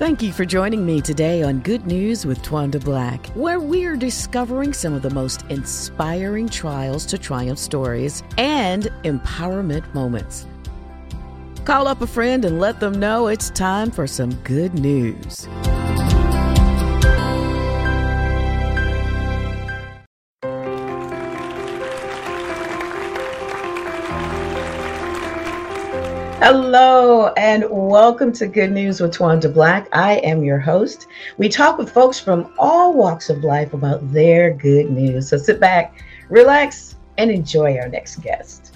Thank you for joining me today on Good News with Twanda Black, where we're discovering some of the most inspiring trials to triumph stories and empowerment moments. Call up a friend and let them know it's time for some good news. Hello and welcome to Good News with Twanda Black. I am your host. We talk with folks from all walks of life about their good news. So sit back, relax, and enjoy our next guest.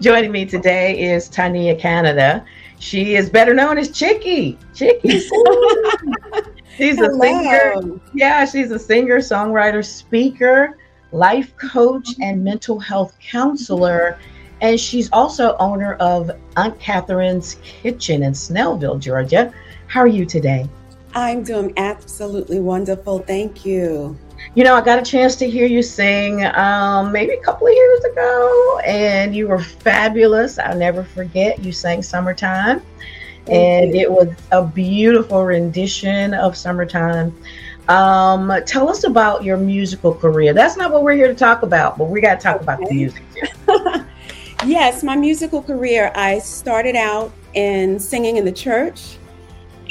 Joining me today is Tynia Canada. She is better known as Chicky. Chicky. she's a singer. Yeah, she's a singer, songwriter, speaker, life coach, and mental health counselor and she's also owner of Aunt Katherine's Kitchen in Snellville, Georgia. How are you today? I'm doing absolutely wonderful. Thank you. You know, I got a chance to hear you sing um, maybe a couple of years ago, and you were fabulous. I'll never forget. You sang Summertime, Thank and you. it was a beautiful rendition of Summertime. Um, tell us about your musical career. That's not what we're here to talk about, but we got to talk okay. about the music. Yes, my musical career, I started out in singing in the church.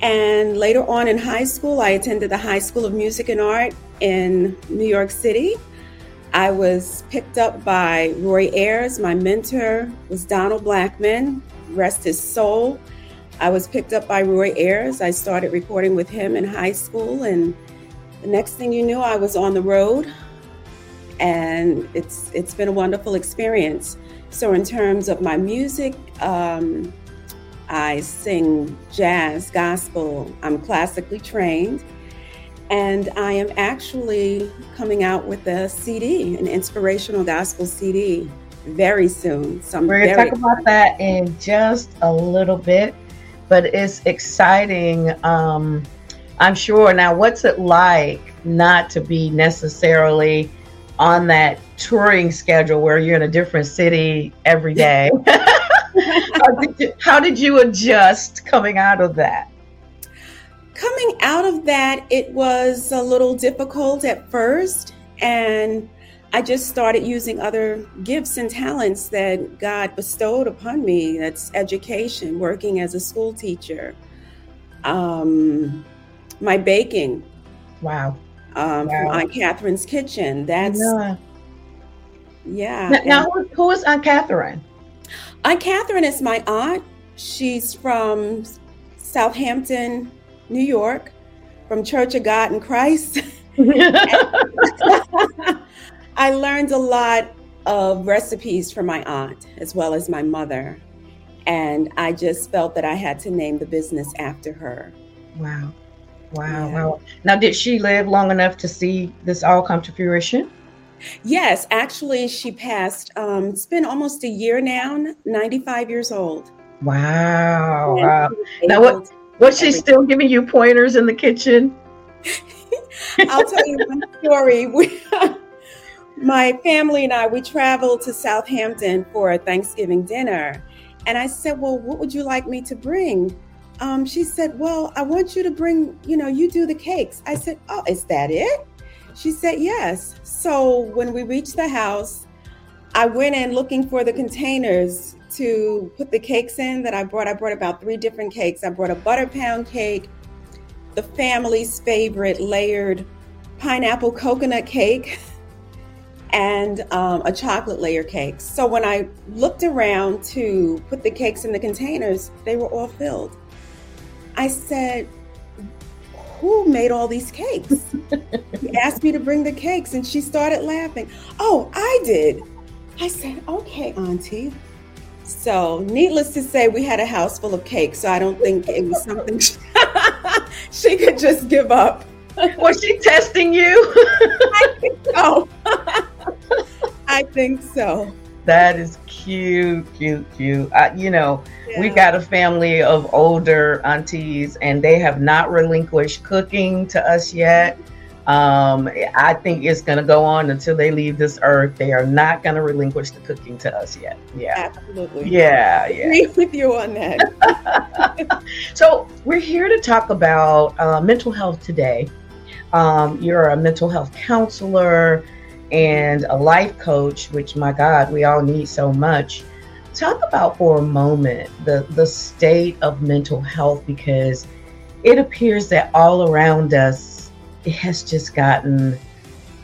And later on in high school, I attended the High School of Music and Art in New York City. I was picked up by Roy Ayers. My mentor was Donald Blackman, rest his soul. I was picked up by Roy Ayers. I started recording with him in high school. And the next thing you knew, I was on the road. And it's, it's been a wonderful experience. So, in terms of my music, um, I sing jazz, gospel. I'm classically trained. And I am actually coming out with a CD, an inspirational gospel CD, very soon. So I'm We're going to talk about that in just a little bit, but it's exciting. Um, I'm sure. Now, what's it like not to be necessarily on that touring schedule where you're in a different city every day. how, did you, how did you adjust coming out of that? Coming out of that, it was a little difficult at first. And I just started using other gifts and talents that God bestowed upon me. That's education, working as a school teacher, um, my baking. Wow um, wow. from Aunt Katherine's Kitchen. That's yeah. yeah. Now, now who, who is Aunt Katherine? Aunt Katherine is my aunt. She's from Southampton, New York, from Church of God in Christ. I learned a lot of recipes from my aunt as well as my mother. And I just felt that I had to name the business after her. Wow. Wow, yeah. wow. Now, did she live long enough to see this all come to fruition? Yes, actually, she passed. Um, it's been almost a year now, 95 years old. Wow. wow. Now, what, was she still giving you pointers in the kitchen? I'll tell you one story. We, my family and I, we traveled to Southampton for a Thanksgiving dinner. And I said, Well, what would you like me to bring? Um, she said, Well, I want you to bring, you know, you do the cakes. I said, Oh, is that it? She said, Yes. So when we reached the house, I went in looking for the containers to put the cakes in that I brought. I brought about three different cakes. I brought a butter pound cake, the family's favorite layered pineapple coconut cake, and um, a chocolate layer cake. So when I looked around to put the cakes in the containers, they were all filled. I said, Who made all these cakes? he asked me to bring the cakes, and she started laughing. Oh, I did. I said, Okay, Auntie. So, needless to say, we had a house full of cakes, so I don't think it was something she could just give up. Was she testing you? I think so. I think so. That is cute, cute, cute. I, you know, yeah. we got a family of older aunties, and they have not relinquished cooking to us yet. Um, I think it's going to go on until they leave this earth. They are not going to relinquish the cooking to us yet. Yeah, absolutely. Yeah, yeah. Agree with you on that. so we're here to talk about uh, mental health today. Um, you're a mental health counselor and a life coach, which my God, we all need so much. Talk about for a moment the the state of mental health because it appears that all around us it has just gotten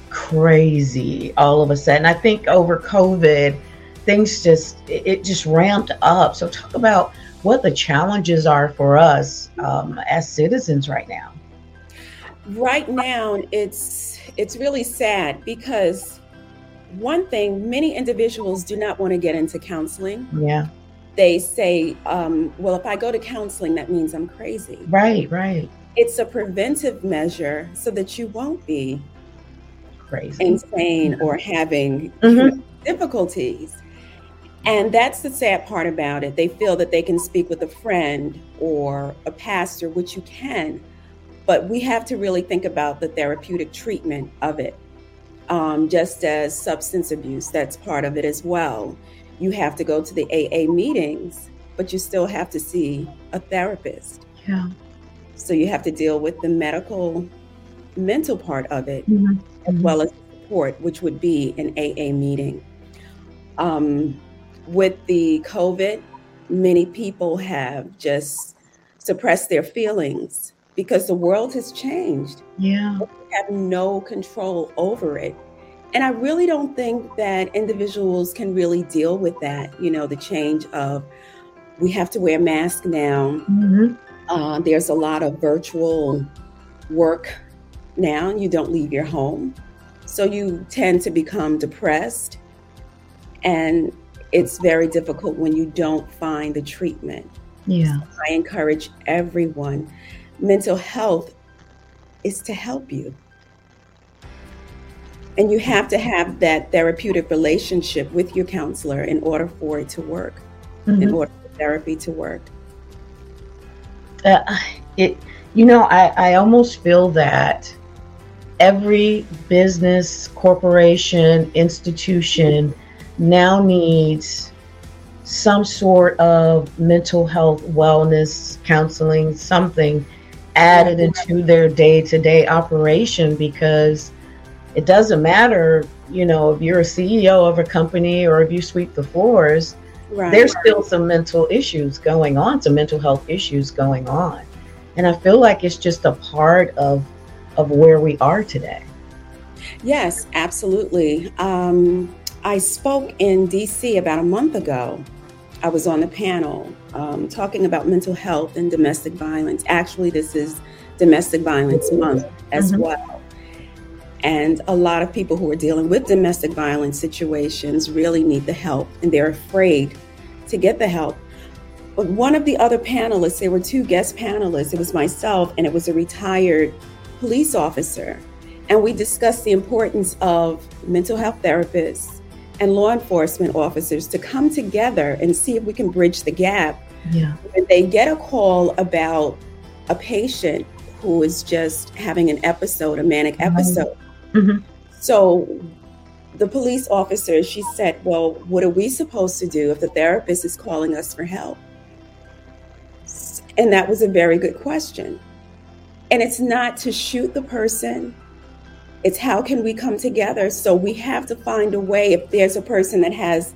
crazy all of a sudden. I think over COVID, things just it just ramped up. So talk about what the challenges are for us um, as citizens right now. Right now, it's it's really sad because one thing many individuals do not want to get into counseling. Yeah. They say, um, well, if I go to counseling, that means I'm crazy. Right, right. It's a preventive measure so that you won't be crazy, insane, or having mm-hmm. difficulties. And that's the sad part about it. They feel that they can speak with a friend or a pastor, which you can, but we have to really think about the therapeutic treatment of it. Um, just as substance abuse, that's part of it as well. You have to go to the AA meetings, but you still have to see a therapist. Yeah. So you have to deal with the medical, mental part of it, mm-hmm. as well as support, which would be an AA meeting. Um, with the COVID, many people have just suppressed their feelings because the world has changed. Yeah. We have no control over it. And I really don't think that individuals can really deal with that. You know, the change of we have to wear masks now. Mm-hmm. Uh, there's a lot of virtual work now. You don't leave your home. So you tend to become depressed. And it's very difficult when you don't find the treatment. Yeah. So I encourage everyone. Mental health is to help you. And you have to have that therapeutic relationship with your counselor in order for it to work, mm-hmm. in order for therapy to work. Uh, it, you know, I, I almost feel that every business, corporation, institution now needs some sort of mental health, wellness, counseling, something added into their day to day operation because it doesn't matter, you know, if you're a CEO of a company or if you sweep the floors, right. there's still some mental issues going on, some mental health issues going on. And I feel like it's just a part of of where we are today. Yes, absolutely. Um, I spoke in DC about a month ago. I was on the panel um, talking about mental health and domestic violence. Actually, this is Domestic Violence Month as mm-hmm. well. And a lot of people who are dealing with domestic violence situations really need the help and they're afraid to get the help. But one of the other panelists, there were two guest panelists, it was myself and it was a retired police officer. And we discussed the importance of mental health therapists and law enforcement officers to come together and see if we can bridge the gap. Yeah. When they get a call about a patient who is just having an episode, a manic episode. Mm-hmm. So the police officer, she said, Well, what are we supposed to do if the therapist is calling us for help? And that was a very good question. And it's not to shoot the person, it's how can we come together? So we have to find a way if there's a person that has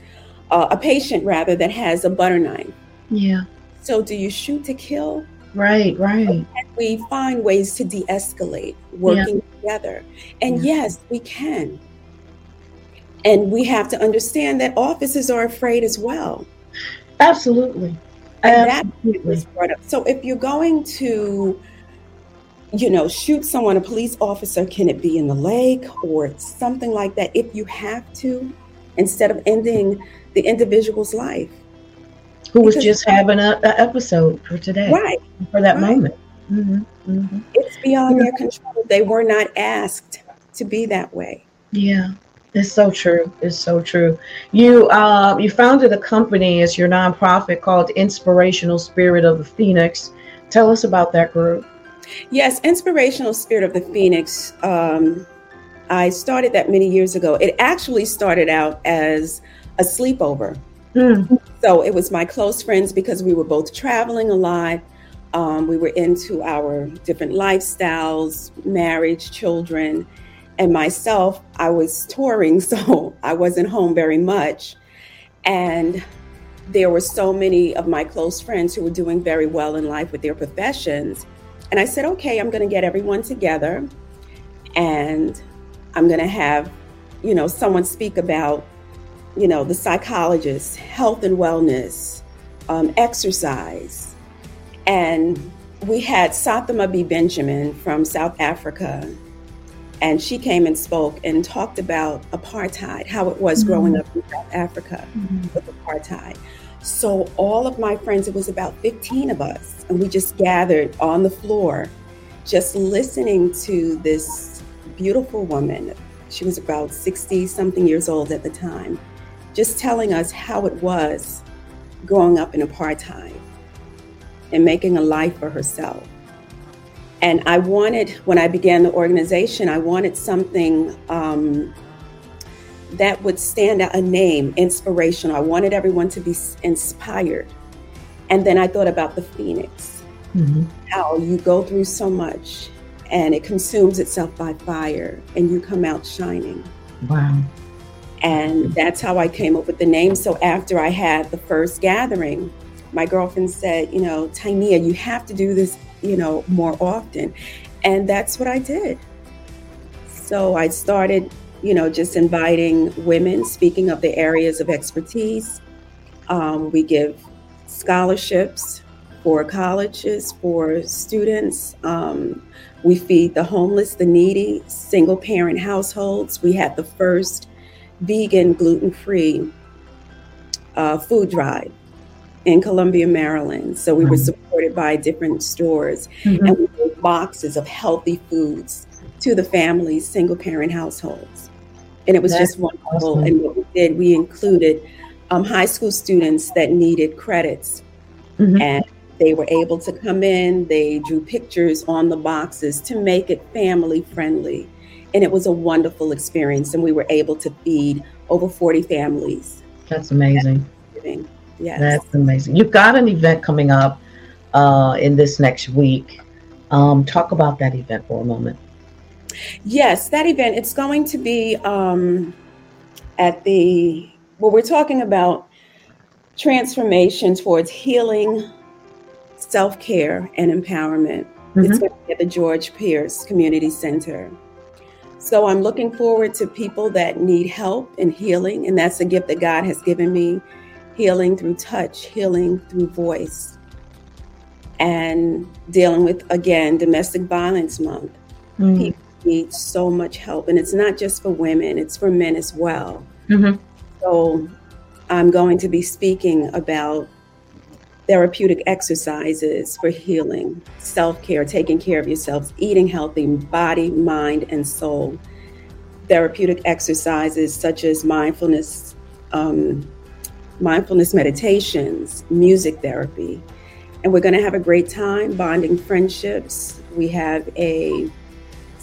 uh, a patient rather that has a butter knife. Yeah. So do you shoot to kill? Right, right. we find ways to de-escalate working yeah. together. And yeah. yes, we can. And we have to understand that officers are afraid as well. Absolutely. And Absolutely. So if you're going to you know, shoot someone, a police officer, can it be in the leg or something like that if you have to, instead of ending the individual's life? Who was just having an episode for today. Right. For that right. moment. Mm-hmm. Mm-hmm. It's beyond their control. They were not asked to be that way. Yeah. It's so true. It's so true. You uh, you founded a company as your nonprofit called Inspirational Spirit of the Phoenix. Tell us about that group. Yes, Inspirational Spirit of the Phoenix. Um, I started that many years ago. It actually started out as a sleepover. Mm. So it was my close friends because we were both traveling a lot. Um, we were into our different lifestyles, marriage, children, and myself. I was touring, so I wasn't home very much. And there were so many of my close friends who were doing very well in life with their professions. And I said, okay, I'm going to get everyone together and I'm going to have, you know, someone speak about, you know, the psychologist, health and wellness, um, exercise. And we had Sathama B. Benjamin from South Africa. And she came and spoke and talked about apartheid, how it was mm-hmm. growing up in South Africa mm-hmm. with apartheid. So, all of my friends, it was about 15 of us, and we just gathered on the floor, just listening to this beautiful woman. She was about 60 something years old at the time, just telling us how it was growing up in apartheid and making a life for herself. And I wanted, when I began the organization, I wanted something um, that would stand out a name, inspirational. I wanted everyone to be inspired. And then I thought about the phoenix, mm-hmm. how you go through so much and it consumes itself by fire and you come out shining. Wow. And that's how I came up with the name. So after I had the first gathering, my girlfriend said, you know, Tynia, you have to do this, you know, more often. And that's what I did. So I started you know, just inviting women, speaking of the areas of expertise. Um, we give scholarships for colleges, for students. Um, we feed the homeless, the needy, single parent households. We had the first vegan, gluten free uh, food drive in Columbia, Maryland. So we were mm-hmm. supported by different stores mm-hmm. and we boxes of healthy foods to the families, single parent households. And it was That's just wonderful. Awesome. And what we did, we included um, high school students that needed credits. Mm-hmm. And they were able to come in, they drew pictures on the boxes to make it family friendly. And it was a wonderful experience. And we were able to feed over 40 families. That's amazing. Yes. That's amazing. You've got an event coming up uh, in this next week. Um, talk about that event for a moment. Yes, that event. It's going to be um, at the, well, we're talking about transformation towards healing, self care, and empowerment. Mm-hmm. It's going to be at the George Pierce Community Center. So I'm looking forward to people that need help and healing, and that's a gift that God has given me healing through touch, healing through voice, and dealing with, again, domestic violence month. Mm-hmm. People need so much help. And it's not just for women, it's for men as well. Mm-hmm. So I'm going to be speaking about therapeutic exercises for healing, self care, taking care of yourselves, eating healthy, body, mind, and soul. Therapeutic exercises such as mindfulness, um, mindfulness meditations, music therapy. And we're going to have a great time bonding friendships. We have a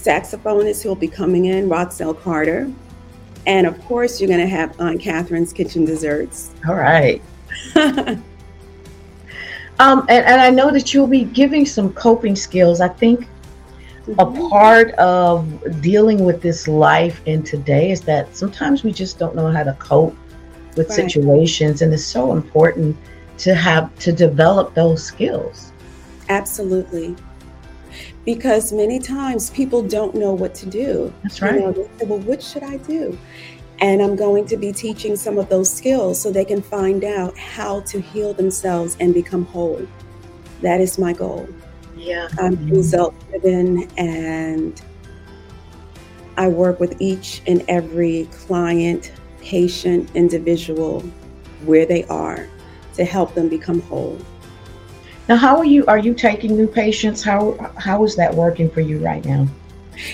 saxophonist who'll be coming in, Roxelle Carter. And of course, you're going to have Aunt Katherine's Kitchen Desserts. All right. um, and, and I know that you'll be giving some coping skills. I think mm-hmm. a part of dealing with this life in today is that sometimes we just don't know how to cope with right. situations. And it's so important to have to develop those skills. Absolutely because many times people don't know what to do. That's right. You know, say, well, what should I do? And I'm going to be teaching some of those skills so they can find out how to heal themselves and become whole. That is my goal. Yeah. I'm mm-hmm. result driven and I work with each and every client, patient, individual where they are to help them become whole. Now, how are you? Are you taking new patients? How how is that working for you right now?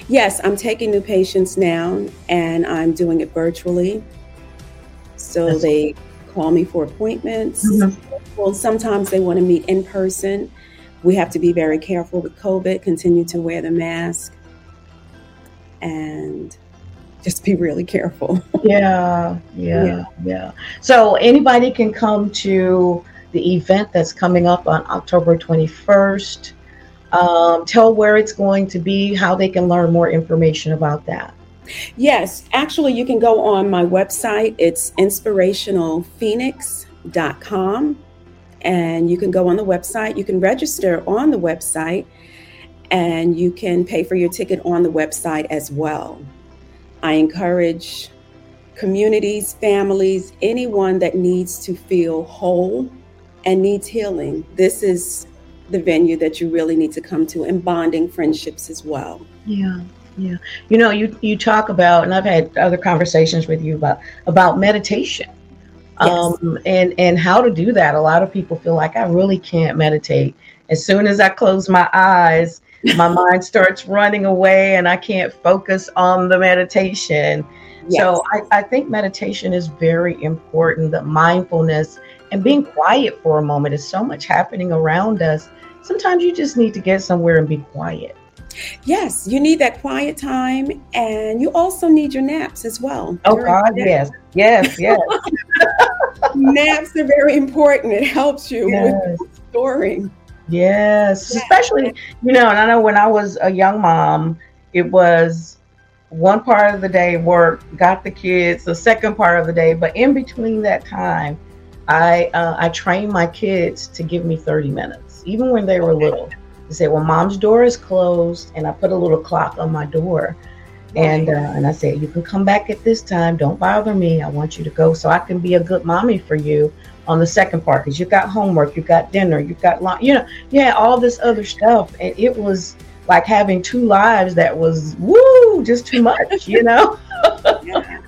Yes, I'm taking new patients now, and I'm doing it virtually. So That's they cool. call me for appointments. Mm-hmm. Well, sometimes they want to meet in person. We have to be very careful with COVID. Continue to wear the mask, and just be really careful. yeah, yeah, yeah, yeah. So anybody can come to the event that's coming up on October 21st. Um, tell where it's going to be, how they can learn more information about that. Yes, actually, you can go on my website. It's inspirationalphoenix.com. And you can go on the website. You can register on the website and you can pay for your ticket on the website as well. I encourage communities, families, anyone that needs to feel whole and needs healing. This is the venue that you really need to come to and bonding friendships as well. Yeah. Yeah. You know, you you talk about and I've had other conversations with you about about meditation. Yes. Um and and how to do that. A lot of people feel like I really can't meditate. As soon as I close my eyes, my mind starts running away and I can't focus on the meditation. Yes. So I, I think meditation is very important. The mindfulness and being quiet for a moment is so much happening around us. Sometimes you just need to get somewhere and be quiet. Yes, you need that quiet time and you also need your naps as well. Oh God, yes. Yes, yes. naps are very important. It helps you yes. with restoring. Yes, yes, especially, you know, and I know when I was a young mom, it was one part of the day work, got the kids, the second part of the day, but in between that time, I uh, I trained my kids to give me 30 minutes, even when they were little. They say, "Well, mom's door is closed," and I put a little clock on my door, and uh, and I said, "You can come back at this time. Don't bother me. I want you to go so I can be a good mommy for you on the second part because you got homework, you got dinner, you got lunch, you know, yeah, all this other stuff, and it was." like having two lives that was woo just too much you know yeah.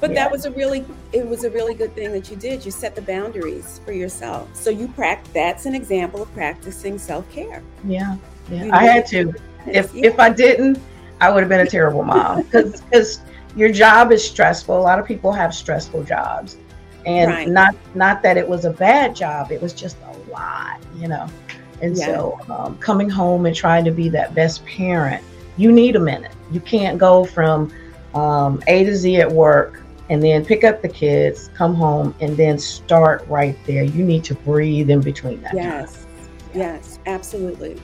But yeah. that was a really it was a really good thing that you did. You set the boundaries for yourself. So you practice that's an example of practicing self-care. Yeah yeah. I had to. If yeah. if i didn't i would have been a terrible mom. Because because your job is stressful. A lot of people have stressful jobs. And right. not not that it was a bad job. It was just a lot you know? And yeah. so um, coming home and trying to be that best parent, you need a minute. You can't go from um, A to Z at work and then pick up the kids, come home, and then start right there. You need to breathe in between that. Yes, yes, absolutely.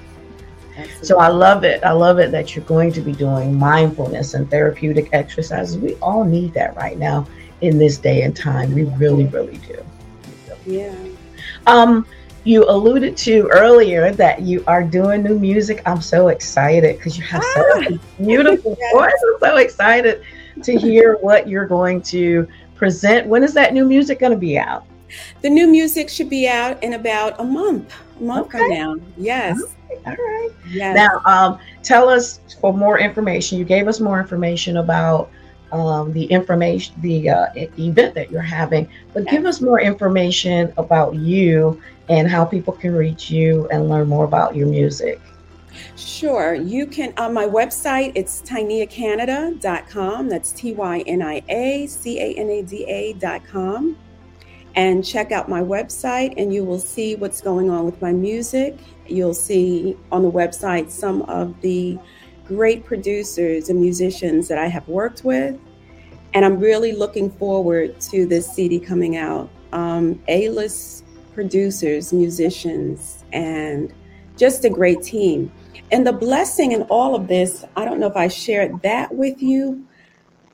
Absolutely. So I love it. I love it that you're going to be doing mindfulness and therapeutic exercises. We all need that right now in this day and time. We really, really do. Yeah. Um, you alluded to earlier that you are doing new music. I'm so excited because you have ah, such a beautiful yes. voice. I'm so excited to hear what you're going to present. When is that new music going to be out? The new music should be out in about a month. A month okay. from now. Yes. Okay. All right. Yes. Now, um, tell us for more information. You gave us more information about um, the information, the uh, event that you're having, but give us more information about you and how people can reach you and learn more about your music. Sure. You can, on my website, it's tyniacanada.com. That's T Y N I A C A N A D A.com. And check out my website, and you will see what's going on with my music. You'll see on the website some of the great producers and musicians that I have worked with. And I'm really looking forward to this CD coming out. Um, A list producers, musicians, and just a great team. And the blessing in all of this, I don't know if I shared that with you.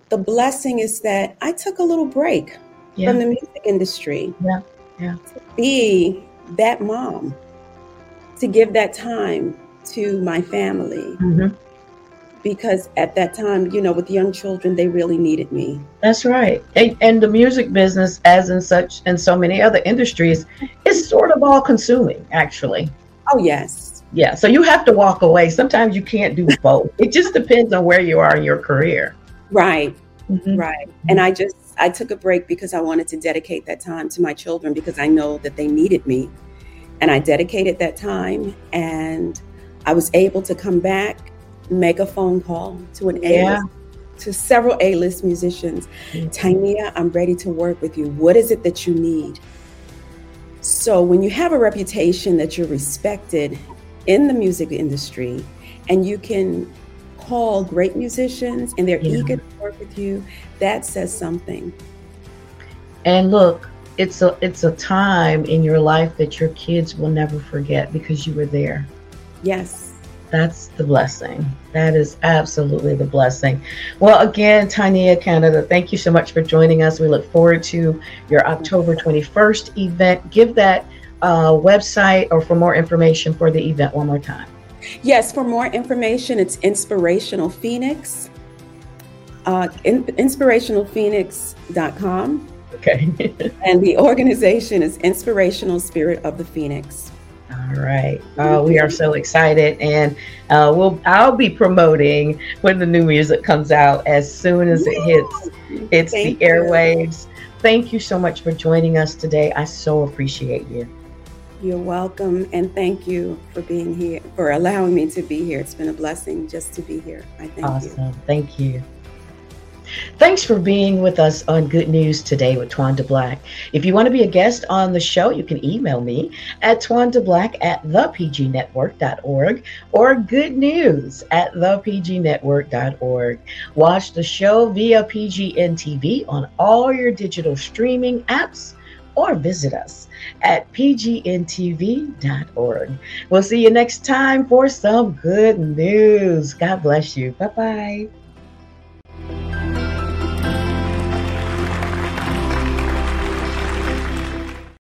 The blessing is that I took a little break yeah. from the music industry. Yeah. Yeah. To be that mom, to give that time to my family. Mm-hmm because at that time, you know, with young children, they really needed me. That's right. And, and, the music business, as in such and so many other industries, is sort of all consuming, actually. Oh, yes. Yeah. So you have to walk away. Sometimes you can't do both. it just depends on where you are in your career. Right. Mm-hmm. Right. And I just, I took a break because I wanted to dedicate that time to my children because I know that they needed me. And I dedicated that time and I was able to come back make a phone call to an A list, to several A list musicians. Mm-hmm. Tynia, I'm ready to work with you. What is it that you need? So, when you have a reputation that you're respected in the music industry and you can call great musicians and they're yeah. eager to work with you, that says something. And look, it's a it's a time in your life that your kids will never forget because you were there. Yes. That's the blessing. That is absolutely the blessing. Well, again, Tynia Canada, thank you so much for joining us. We look forward to your October 21st event. Give that uh, website or for more information for the event one more time. Yes, for more information, it's Inspirational Phoenix, uh, in, inspirationalphoenix.com. Okay. and the organization is Inspirational Spirit of the Phoenix. All right. Uh, we are so excited, and uh, we'll I'll be promoting when the new music comes out as soon as it hits hits Thank the airwaves. Thank you so much for joining us today. I so appreciate you. You're welcome, and thank you for being here, for allowing me to be here. It's been a blessing just to be here. I thank awesome. you. Awesome. Thank you. Thanks for being with us on Good News today with Twanda Black. If you want to be a guest on the show, you can email me at twandablack at thepgnetwork.org or good at thepgnetwork.org. Watch the show via PGN TV on all your digital streaming apps or visit us at pgntv.org. We'll see you next time for some good news. God bless you. Bye bye.